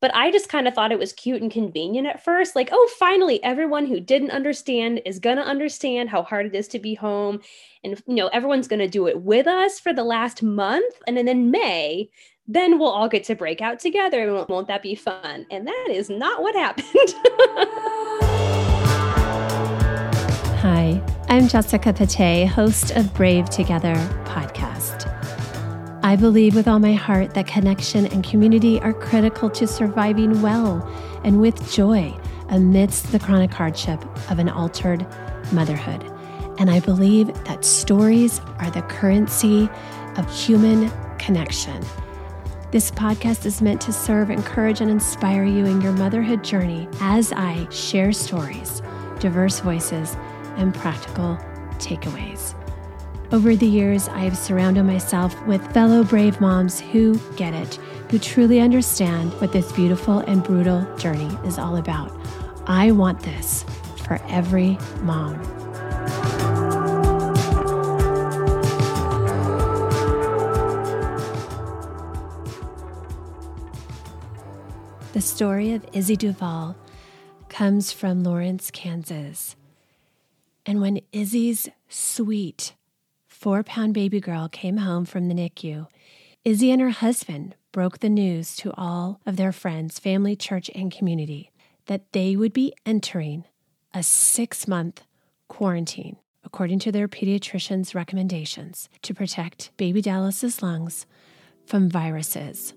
But I just kind of thought it was cute and convenient at first. Like, oh, finally, everyone who didn't understand is going to understand how hard it is to be home. And, you know, everyone's going to do it with us for the last month. And then in May, then we'll all get to break out together. Won't that be fun? And that is not what happened. Hi, I'm Jessica Pate, host of Brave Together podcast. I believe with all my heart that connection and community are critical to surviving well and with joy amidst the chronic hardship of an altered motherhood. And I believe that stories are the currency of human connection. This podcast is meant to serve, encourage, and inspire you in your motherhood journey as I share stories, diverse voices, and practical takeaways. Over the years, I have surrounded myself with fellow brave moms who get it, who truly understand what this beautiful and brutal journey is all about. I want this for every mom. The story of Izzy Duval comes from Lawrence, Kansas. And when Izzy's sweet, four pound baby girl came home from the NICU, Izzy and her husband broke the news to all of their friends, family, church, and community that they would be entering a six month quarantine, according to their pediatrician's recommendations, to protect baby Dallas's lungs from viruses.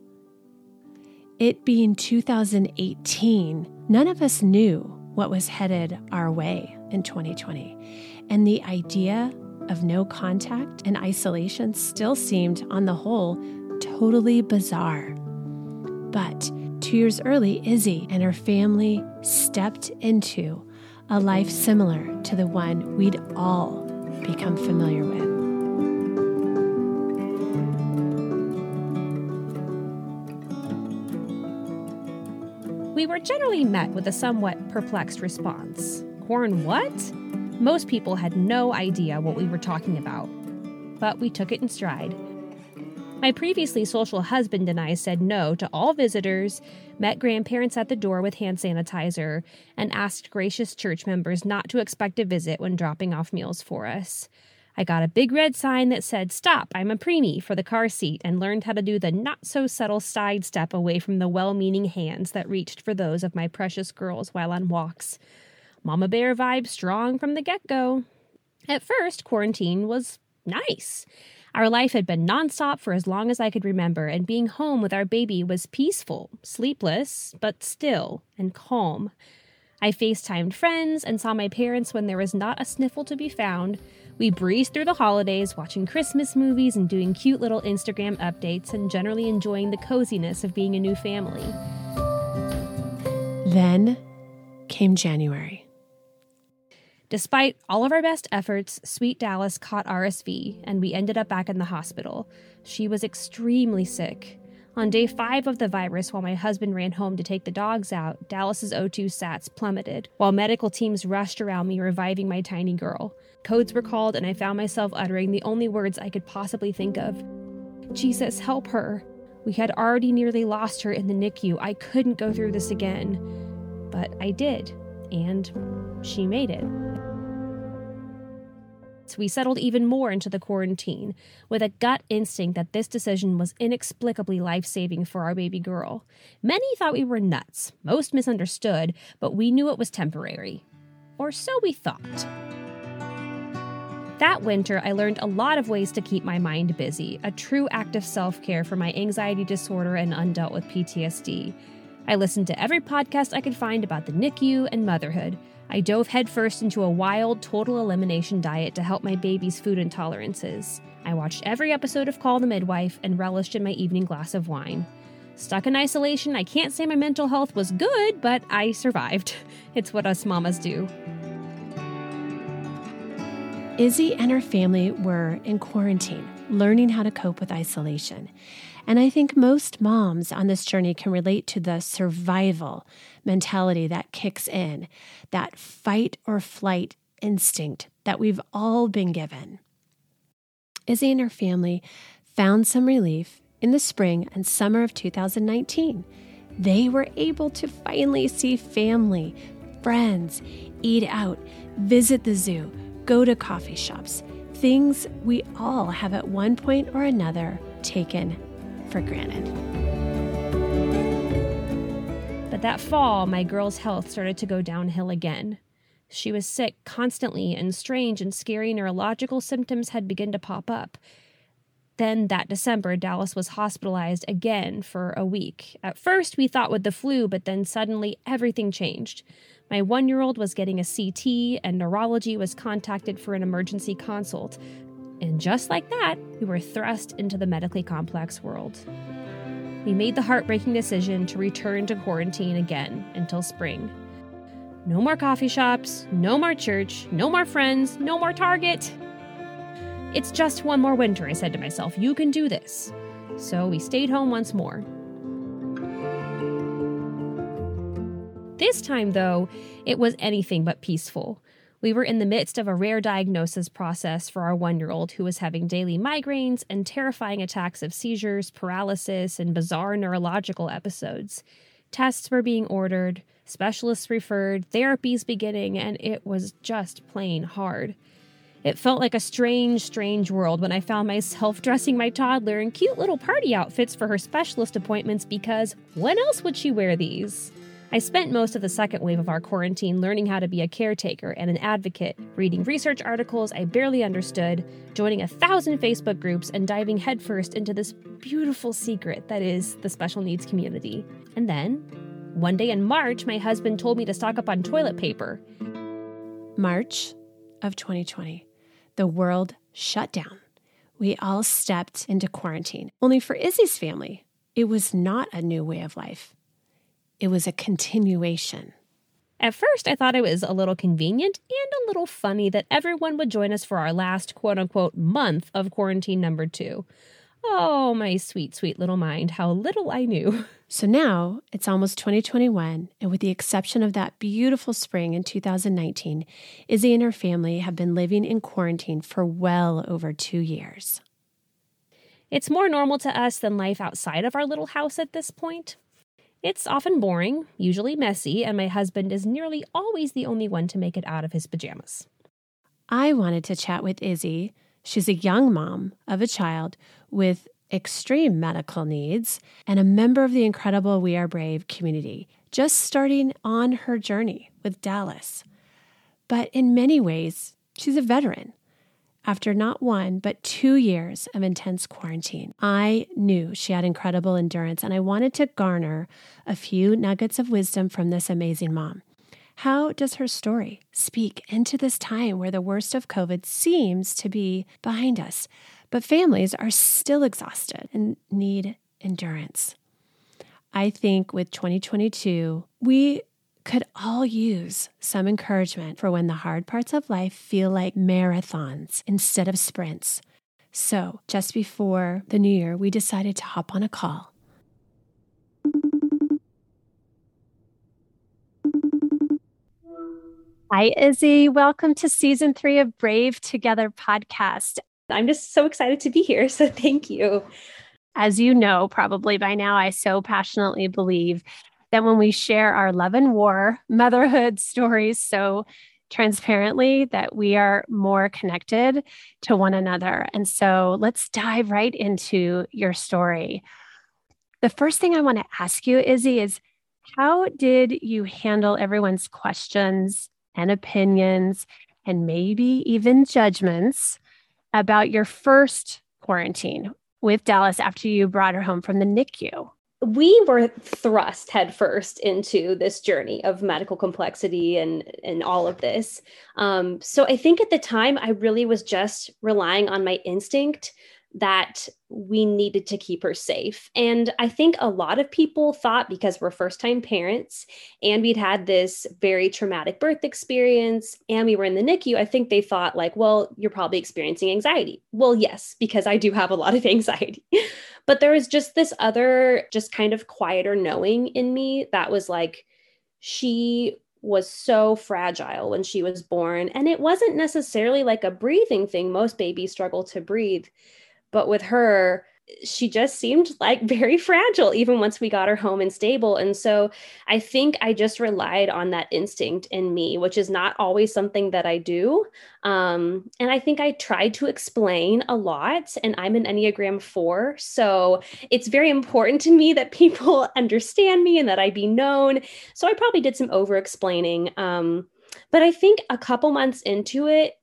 It being 2018, none of us knew what was headed our way in 2020. And the idea of no contact and isolation still seemed, on the whole, totally bizarre. But two years early, Izzy and her family stepped into a life similar to the one we'd all become familiar with. We were generally met with a somewhat perplexed response. Corn what? Most people had no idea what we were talking about, but we took it in stride. My previously social husband and I said no to all visitors, met grandparents at the door with hand sanitizer, and asked gracious church members not to expect a visit when dropping off meals for us. I got a big red sign that said, Stop, I'm a preemie for the car seat, and learned how to do the not so subtle sidestep away from the well meaning hands that reached for those of my precious girls while on walks. Mama Bear vibe strong from the get go. At first, quarantine was nice. Our life had been nonstop for as long as I could remember, and being home with our baby was peaceful, sleepless, but still and calm. I FaceTimed friends and saw my parents when there was not a sniffle to be found. We breezed through the holidays, watching Christmas movies and doing cute little Instagram updates, and generally enjoying the coziness of being a new family. Then came January. Despite all of our best efforts, Sweet Dallas caught RSV and we ended up back in the hospital. She was extremely sick. On day five of the virus, while my husband ran home to take the dogs out, Dallas's O2 sats plummeted, while medical teams rushed around me reviving my tiny girl. Codes were called, and I found myself uttering the only words I could possibly think of Jesus, help her. We had already nearly lost her in the NICU. I couldn't go through this again. But I did, and she made it. So we settled even more into the quarantine, with a gut instinct that this decision was inexplicably life saving for our baby girl. Many thought we were nuts, most misunderstood, but we knew it was temporary. Or so we thought. That winter, I learned a lot of ways to keep my mind busy, a true act of self care for my anxiety disorder and undealt with PTSD. I listened to every podcast I could find about the NICU and motherhood. I dove headfirst into a wild, total elimination diet to help my baby's food intolerances. I watched every episode of Call the Midwife and relished in my evening glass of wine. Stuck in isolation, I can't say my mental health was good, but I survived. It's what us mamas do. Izzy and her family were in quarantine, learning how to cope with isolation. And I think most moms on this journey can relate to the survival mentality that kicks in, that fight or flight instinct that we've all been given. Izzy and her family found some relief in the spring and summer of 2019. They were able to finally see family, friends, eat out, visit the zoo, go to coffee shops, things we all have at one point or another taken for granted. But that fall, my girl's health started to go downhill again. She was sick constantly, and strange and scary neurological symptoms had begun to pop up. Then that December, Dallas was hospitalized again for a week. At first, we thought with the flu, but then suddenly everything changed. My one year old was getting a CT, and neurology was contacted for an emergency consult. And just like that, we were thrust into the medically complex world. We made the heartbreaking decision to return to quarantine again until spring. No more coffee shops, no more church, no more friends, no more Target. It's just one more winter, I said to myself. You can do this. So we stayed home once more. This time, though, it was anything but peaceful. We were in the midst of a rare diagnosis process for our one year old who was having daily migraines and terrifying attacks of seizures, paralysis, and bizarre neurological episodes. Tests were being ordered, specialists referred, therapies beginning, and it was just plain hard. It felt like a strange, strange world when I found myself dressing my toddler in cute little party outfits for her specialist appointments because when else would she wear these? I spent most of the second wave of our quarantine learning how to be a caretaker and an advocate, reading research articles I barely understood, joining a thousand Facebook groups, and diving headfirst into this beautiful secret that is the special needs community. And then, one day in March, my husband told me to stock up on toilet paper. March of 2020, the world shut down. We all stepped into quarantine. Only for Izzy's family, it was not a new way of life it was a continuation. At first, I thought it was a little convenient and a little funny that everyone would join us for our last quote unquote month of quarantine number two. Oh, my sweet, sweet little mind, how little I knew. So now it's almost 2021, and with the exception of that beautiful spring in 2019, Izzy and her family have been living in quarantine for well over two years. It's more normal to us than life outside of our little house at this point. It's often boring, usually messy, and my husband is nearly always the only one to make it out of his pajamas. I wanted to chat with Izzy. She's a young mom of a child with extreme medical needs and a member of the incredible We Are Brave community, just starting on her journey with Dallas. But in many ways, she's a veteran after not one, but two years of intense quarantine, I knew she had incredible endurance, and I wanted to garner a few nuggets of wisdom from this amazing mom. How does her story speak into this time where the worst of COVID seems to be behind us, but families are still exhausted and need endurance? I think with 2022, we could all use some encouragement for when the hard parts of life feel like marathons instead of sprints. So, just before the new year, we decided to hop on a call. Hi, Izzy. Welcome to season three of Brave Together podcast. I'm just so excited to be here. So, thank you. As you know, probably by now, I so passionately believe that when we share our love and war motherhood stories so transparently that we are more connected to one another. And so let's dive right into your story. The first thing I want to ask you, Izzy, is how did you handle everyone's questions and opinions and maybe even judgments about your first quarantine with Dallas after you brought her home from the NICU? we were thrust headfirst into this journey of medical complexity and and all of this. Um, so I think at the time I really was just relying on my instinct that we needed to keep her safe. And I think a lot of people thought because we're first time parents and we'd had this very traumatic birth experience and we were in the NICU, I think they thought, like, well, you're probably experiencing anxiety. Well, yes, because I do have a lot of anxiety. but there was just this other, just kind of quieter knowing in me that was like, she was so fragile when she was born. And it wasn't necessarily like a breathing thing. Most babies struggle to breathe but with her, she just seemed like very fragile even once we got her home and stable. And so I think I just relied on that instinct in me, which is not always something that I do. Um, and I think I tried to explain a lot, and I'm an Enneagram 4. So it's very important to me that people understand me and that I be known. So I probably did some over explaining. Um, but I think a couple months into it,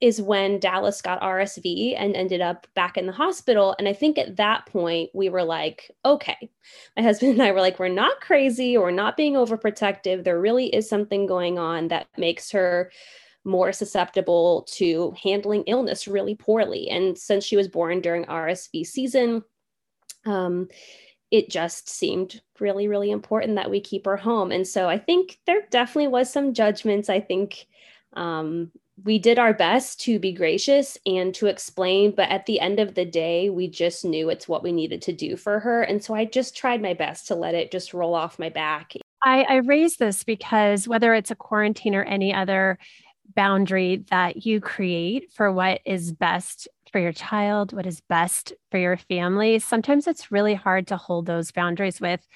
is when Dallas got RSV and ended up back in the hospital. And I think at that point, we were like, okay, my husband and I were like, we're not crazy or not being overprotective. There really is something going on that makes her more susceptible to handling illness really poorly. And since she was born during RSV season, um, it just seemed really, really important that we keep her home. And so I think there definitely was some judgments. I think um, we did our best to be gracious and to explain, but at the end of the day, we just knew it's what we needed to do for her. And so I just tried my best to let it just roll off my back. I, I raise this because whether it's a quarantine or any other boundary that you create for what is best for your child, what is best for your family, sometimes it's really hard to hold those boundaries with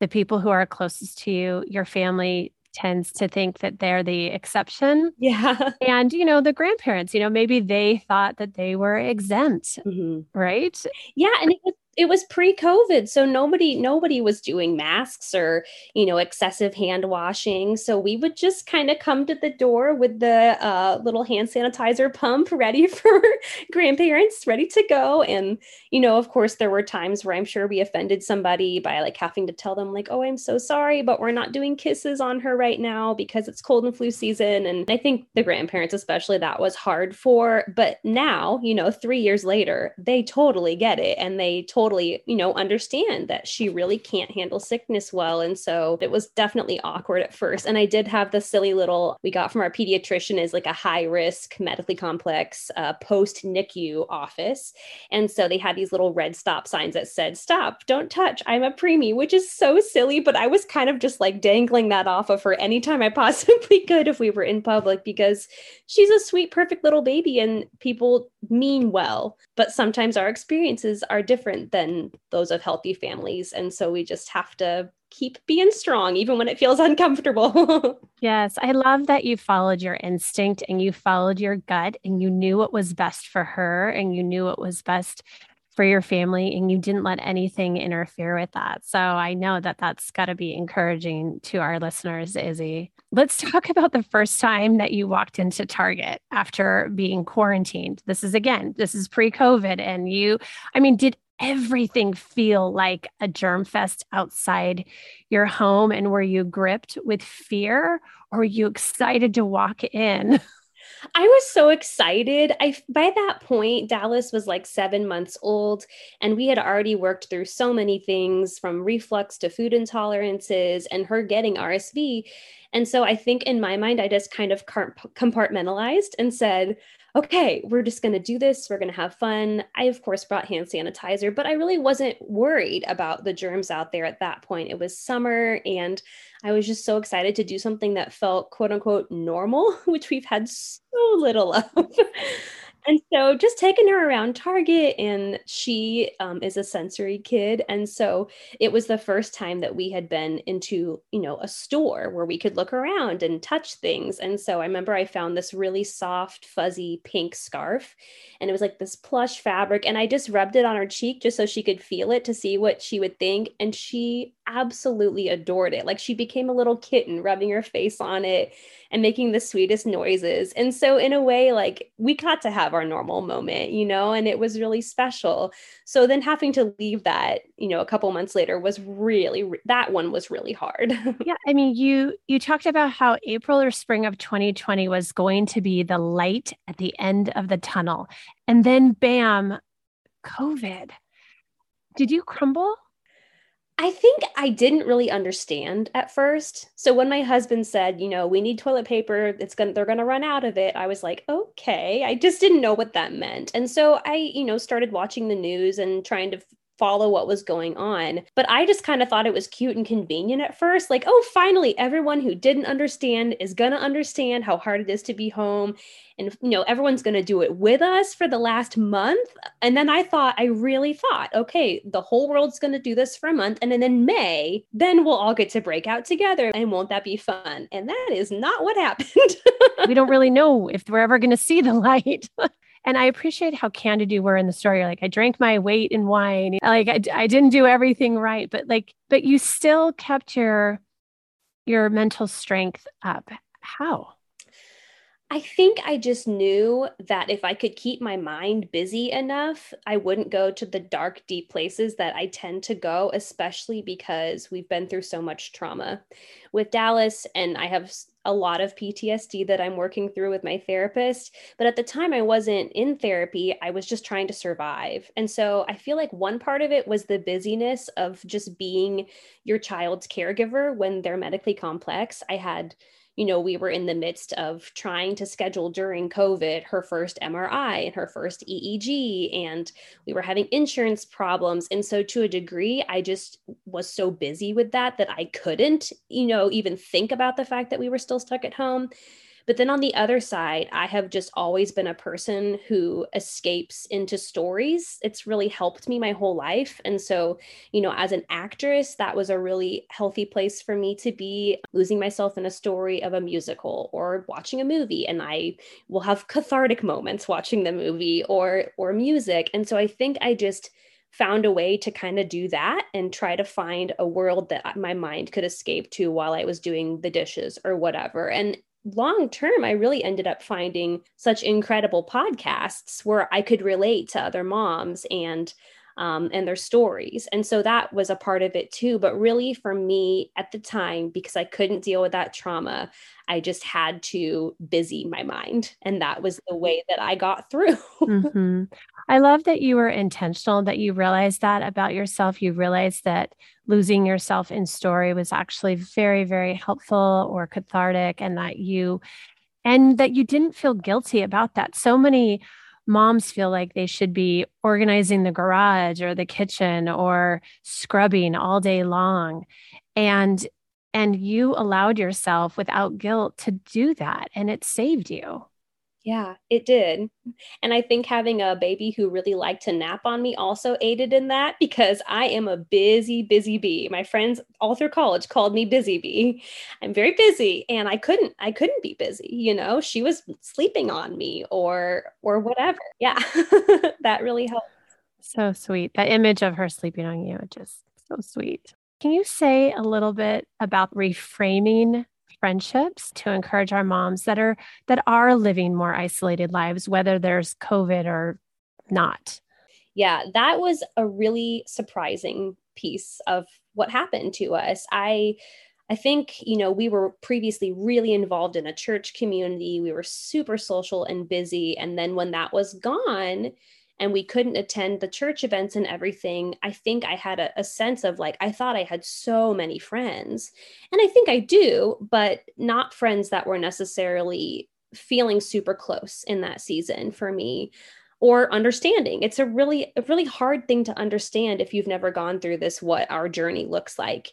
the people who are closest to you, your family, tends to think that they're the exception. Yeah. And, you know, the grandparents, you know, maybe they thought that they were exempt, mm-hmm. right? Yeah. And it was it was pre-covid so nobody nobody was doing masks or you know excessive hand washing. So we would just kind of come to the door with the uh, little hand sanitizer pump ready for grandparents ready to go. And you know of course there were times where i'm sure we offended somebody by like having to tell them like oh i'm so sorry but we're not doing kisses on her right now because it's cold and flu season. And i think the grandparents especially that was hard for but now you know 3 years later they totally get it and they totally totally, you know, understand that she really can't handle sickness well. And so it was definitely awkward at first. And I did have the silly little we got from our pediatrician is like a high risk medically complex uh, post NICU office. And so they had these little red stop signs that said, stop, don't touch, I'm a preemie, which is so silly. But I was kind of just like dangling that off of her anytime I possibly could if we were in public because she's a sweet, perfect little baby and people mean well. But sometimes our experiences are different than those of healthy families. And so we just have to keep being strong, even when it feels uncomfortable. yes. I love that you followed your instinct and you followed your gut and you knew what was best for her and you knew what was best for your family and you didn't let anything interfere with that. So I know that that's got to be encouraging to our listeners, Izzy. Let's talk about the first time that you walked into Target after being quarantined. This is again, this is pre COVID. And you, I mean, did everything feel like a germ fest outside your home? And were you gripped with fear or were you excited to walk in? I was so excited. I by that point Dallas was like 7 months old and we had already worked through so many things from reflux to food intolerances and her getting RSV. And so I think in my mind I just kind of compartmentalized and said, okay, we're just going to do this. We're going to have fun. I, of course, brought hand sanitizer, but I really wasn't worried about the germs out there at that point. It was summer, and I was just so excited to do something that felt quote unquote normal, which we've had so little of. And so just taking her around Target, and she um, is a sensory kid. And so it was the first time that we had been into, you know, a store where we could look around and touch things. And so I remember I found this really soft, fuzzy pink scarf, and it was like this plush fabric. And I just rubbed it on her cheek just so she could feel it to see what she would think. And she absolutely adored it. Like she became a little kitten rubbing her face on it and making the sweetest noises. And so, in a way, like we got to have our normal moment, you know, and it was really special. So then having to leave that, you know, a couple months later was really, that one was really hard. yeah. I mean, you, you talked about how April or spring of 2020 was going to be the light at the end of the tunnel. And then, bam, COVID. Did you crumble? I think I didn't really understand at first. So when my husband said, you know, we need toilet paper, it's going to they're going to run out of it, I was like, "Okay." I just didn't know what that meant. And so I, you know, started watching the news and trying to follow what was going on. But I just kind of thought it was cute and convenient at first. Like, oh, finally, everyone who didn't understand is going to understand how hard it is to be home. And, you know, everyone's going to do it with us for the last month. And then I thought, I really thought, okay, the whole world's going to do this for a month. And then in May, then we'll all get to break out together. And won't that be fun? And that is not what happened. we don't really know if we're ever going to see the light. And I appreciate how candid you were in the story. Like I drank my weight in wine. Like I, I didn't do everything right, but like, but you still kept your, your mental strength up. How? I think I just knew that if I could keep my mind busy enough, I wouldn't go to the dark, deep places that I tend to go, especially because we've been through so much trauma with Dallas. And I have a lot of PTSD that I'm working through with my therapist. But at the time, I wasn't in therapy. I was just trying to survive. And so I feel like one part of it was the busyness of just being your child's caregiver when they're medically complex. I had you know, we were in the midst of trying to schedule during COVID her first MRI and her first EEG, and we were having insurance problems. And so, to a degree, I just was so busy with that that I couldn't, you know, even think about the fact that we were still stuck at home. But then on the other side, I have just always been a person who escapes into stories. It's really helped me my whole life. And so, you know, as an actress, that was a really healthy place for me to be losing myself in a story of a musical or watching a movie. And I will have cathartic moments watching the movie or or music. And so I think I just found a way to kind of do that and try to find a world that my mind could escape to while I was doing the dishes or whatever. And long term, I really ended up finding such incredible podcasts where I could relate to other moms and um, and their stories. And so that was a part of it too. But really, for me at the time, because I couldn't deal with that trauma, I just had to busy my mind. And that was the way that I got through. mm-hmm. I love that you were intentional, that you realized that about yourself. You realized that losing yourself in story was actually very, very helpful or cathartic, and that you and that you didn't feel guilty about that. So many moms feel like they should be organizing the garage or the kitchen or scrubbing all day long. And and you allowed yourself without guilt to do that and it saved you. Yeah, it did. And I think having a baby who really liked to nap on me also aided in that because I am a busy, busy bee. My friends all through college called me busy bee. I'm very busy and I couldn't I couldn't be busy, you know. She was sleeping on me or or whatever. Yeah. that really helped. So sweet. That image of her sleeping on you, just so sweet. Can you say a little bit about reframing friendships to encourage our moms that are that are living more isolated lives whether there's covid or not yeah that was a really surprising piece of what happened to us i I think, you know, we were previously really involved in a church community. We were super social and busy. And then when that was gone, and we couldn't attend the church events and everything, I think I had a, a, sense of like, I thought I had so many friends. And I think I do, but not friends that were necessarily feeling super close in that season for me or understanding. It's a really, a really hard thing to understand if you've never gone through this, what our journey looks like.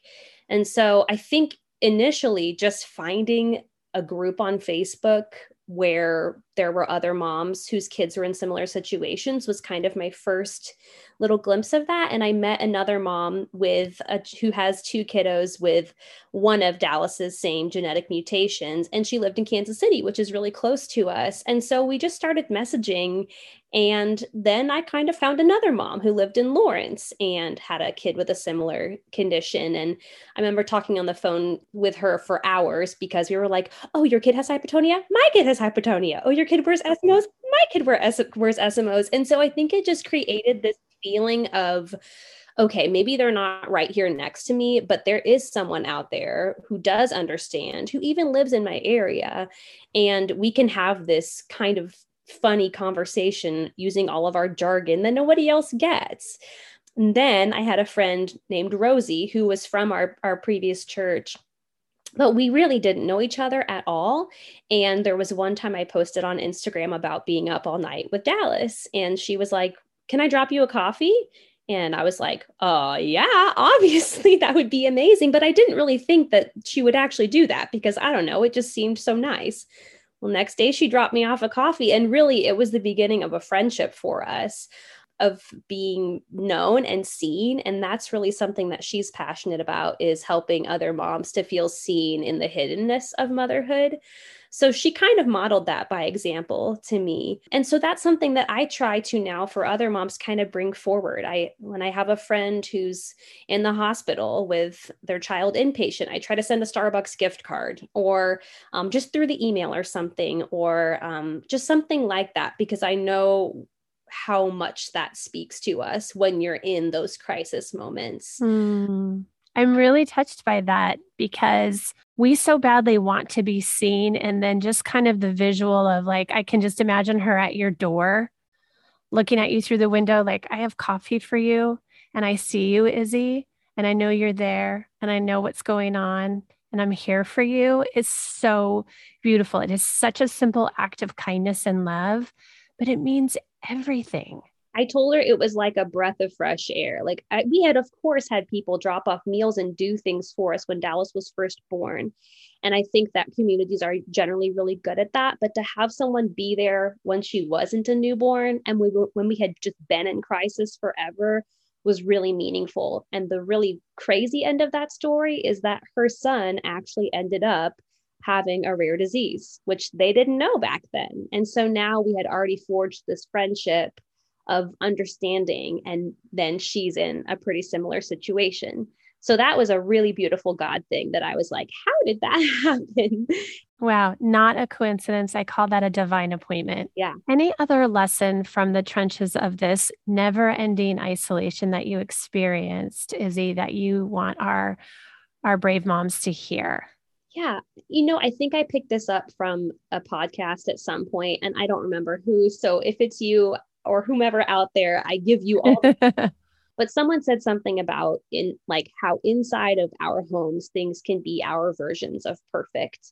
And so I think initially just finding a group on Facebook where there were other moms whose kids were in similar situations was kind of my first little glimpse of that and i met another mom with a, who has two kiddos with one of dallas's same genetic mutations and she lived in kansas city which is really close to us and so we just started messaging and then I kind of found another mom who lived in Lawrence and had a kid with a similar condition. And I remember talking on the phone with her for hours because we were like, oh, your kid has hypotonia? My kid has hypotonia. Oh, your kid wears SMOs? My kid wears SMOs. And so I think it just created this feeling of, okay, maybe they're not right here next to me, but there is someone out there who does understand, who even lives in my area. And we can have this kind of funny conversation using all of our jargon that nobody else gets. And then I had a friend named Rosie who was from our, our previous church but we really didn't know each other at all. And there was one time I posted on Instagram about being up all night with Dallas, and she was like, Can I drop you a coffee? And I was like, oh, yeah, obviously that would be amazing. But I didn't really think that she would actually do that because I don't know, it just seemed so nice. Well, next day she dropped me off a coffee. And really, it was the beginning of a friendship for us of being known and seen and that's really something that she's passionate about is helping other moms to feel seen in the hiddenness of motherhood so she kind of modeled that by example to me. And so that's something that I try to now for other moms kind of bring forward. I when I have a friend who's in the hospital with their child inpatient, I try to send a Starbucks gift card or um, just through the email or something, or um, just something like that, because I know how much that speaks to us when you're in those crisis moments. Mm. I'm really touched by that because we so badly want to be seen. And then just kind of the visual of like, I can just imagine her at your door looking at you through the window, like, I have coffee for you and I see you, Izzy, and I know you're there and I know what's going on and I'm here for you is so beautiful. It is such a simple act of kindness and love, but it means everything. I told her it was like a breath of fresh air. Like I, we had, of course, had people drop off meals and do things for us when Dallas was first born. And I think that communities are generally really good at that. But to have someone be there when she wasn't a newborn and we were, when we had just been in crisis forever was really meaningful. And the really crazy end of that story is that her son actually ended up having a rare disease, which they didn't know back then. And so now we had already forged this friendship of understanding and then she's in a pretty similar situation. So that was a really beautiful god thing that i was like how did that happen? Wow not a coincidence. I call that a divine appointment. Yeah. Any other lesson from the trenches of this never ending isolation that you experienced izzy that you want our our brave moms to hear yeah. You know, I think I picked this up from a podcast at some point and I don't remember who. So if it's you, or whomever out there, I give you all. but someone said something about in like how inside of our homes things can be our versions of perfect.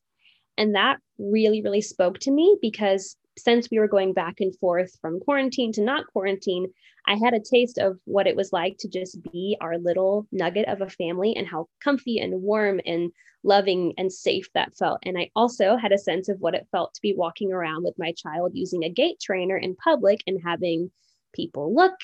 And that really, really spoke to me because since we were going back and forth from quarantine to not quarantine, I had a taste of what it was like to just be our little nugget of a family and how comfy and warm and loving and safe that felt. And I also had a sense of what it felt to be walking around with my child using a gait trainer in public and having people look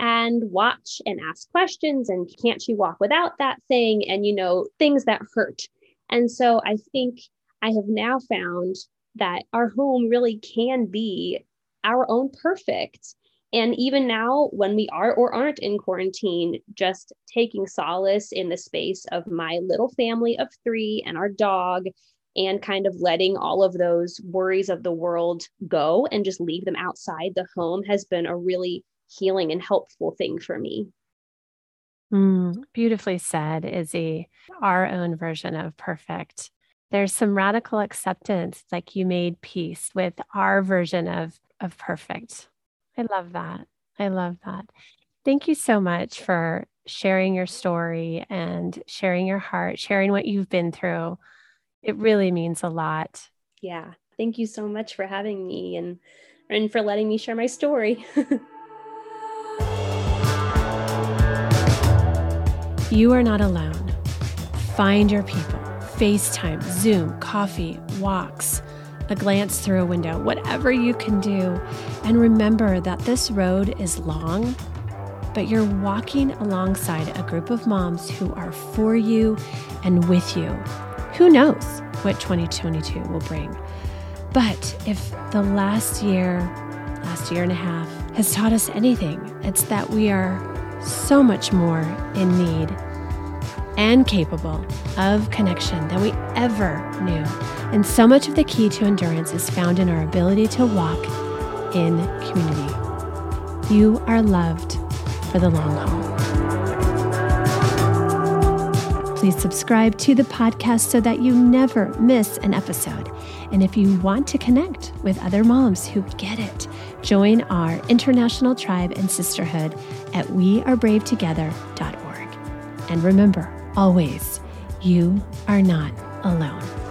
and watch and ask questions and can't she walk without that thing and you know things that hurt. And so I think I have now found that our home really can be our own perfect. And even now, when we are or aren't in quarantine, just taking solace in the space of my little family of three and our dog, and kind of letting all of those worries of the world go and just leave them outside the home has been a really healing and helpful thing for me. Mm, beautifully said, Izzy. Our own version of perfect there's some radical acceptance like you made peace with our version of of perfect. I love that. I love that. Thank you so much for sharing your story and sharing your heart sharing what you've been through. It really means a lot. Yeah. Thank you so much for having me and and for letting me share my story. You are not alone. Find your people FaceTime, Zoom, coffee, walks, a glance through a window, whatever you can do. And remember that this road is long, but you're walking alongside a group of moms who are for you and with you. Who knows what 2022 will bring? But if the last year, last year and a half has taught us anything, it's that we are so much more in need and capable of connection than we ever knew. And so much of the key to endurance is found in our ability to walk in community. You are loved for the long haul. Please subscribe to the podcast so that you never miss an episode. And if you want to connect with other moms who get it, join our international tribe and sisterhood at wearebravetogether.org. And remember, always, you are not alone.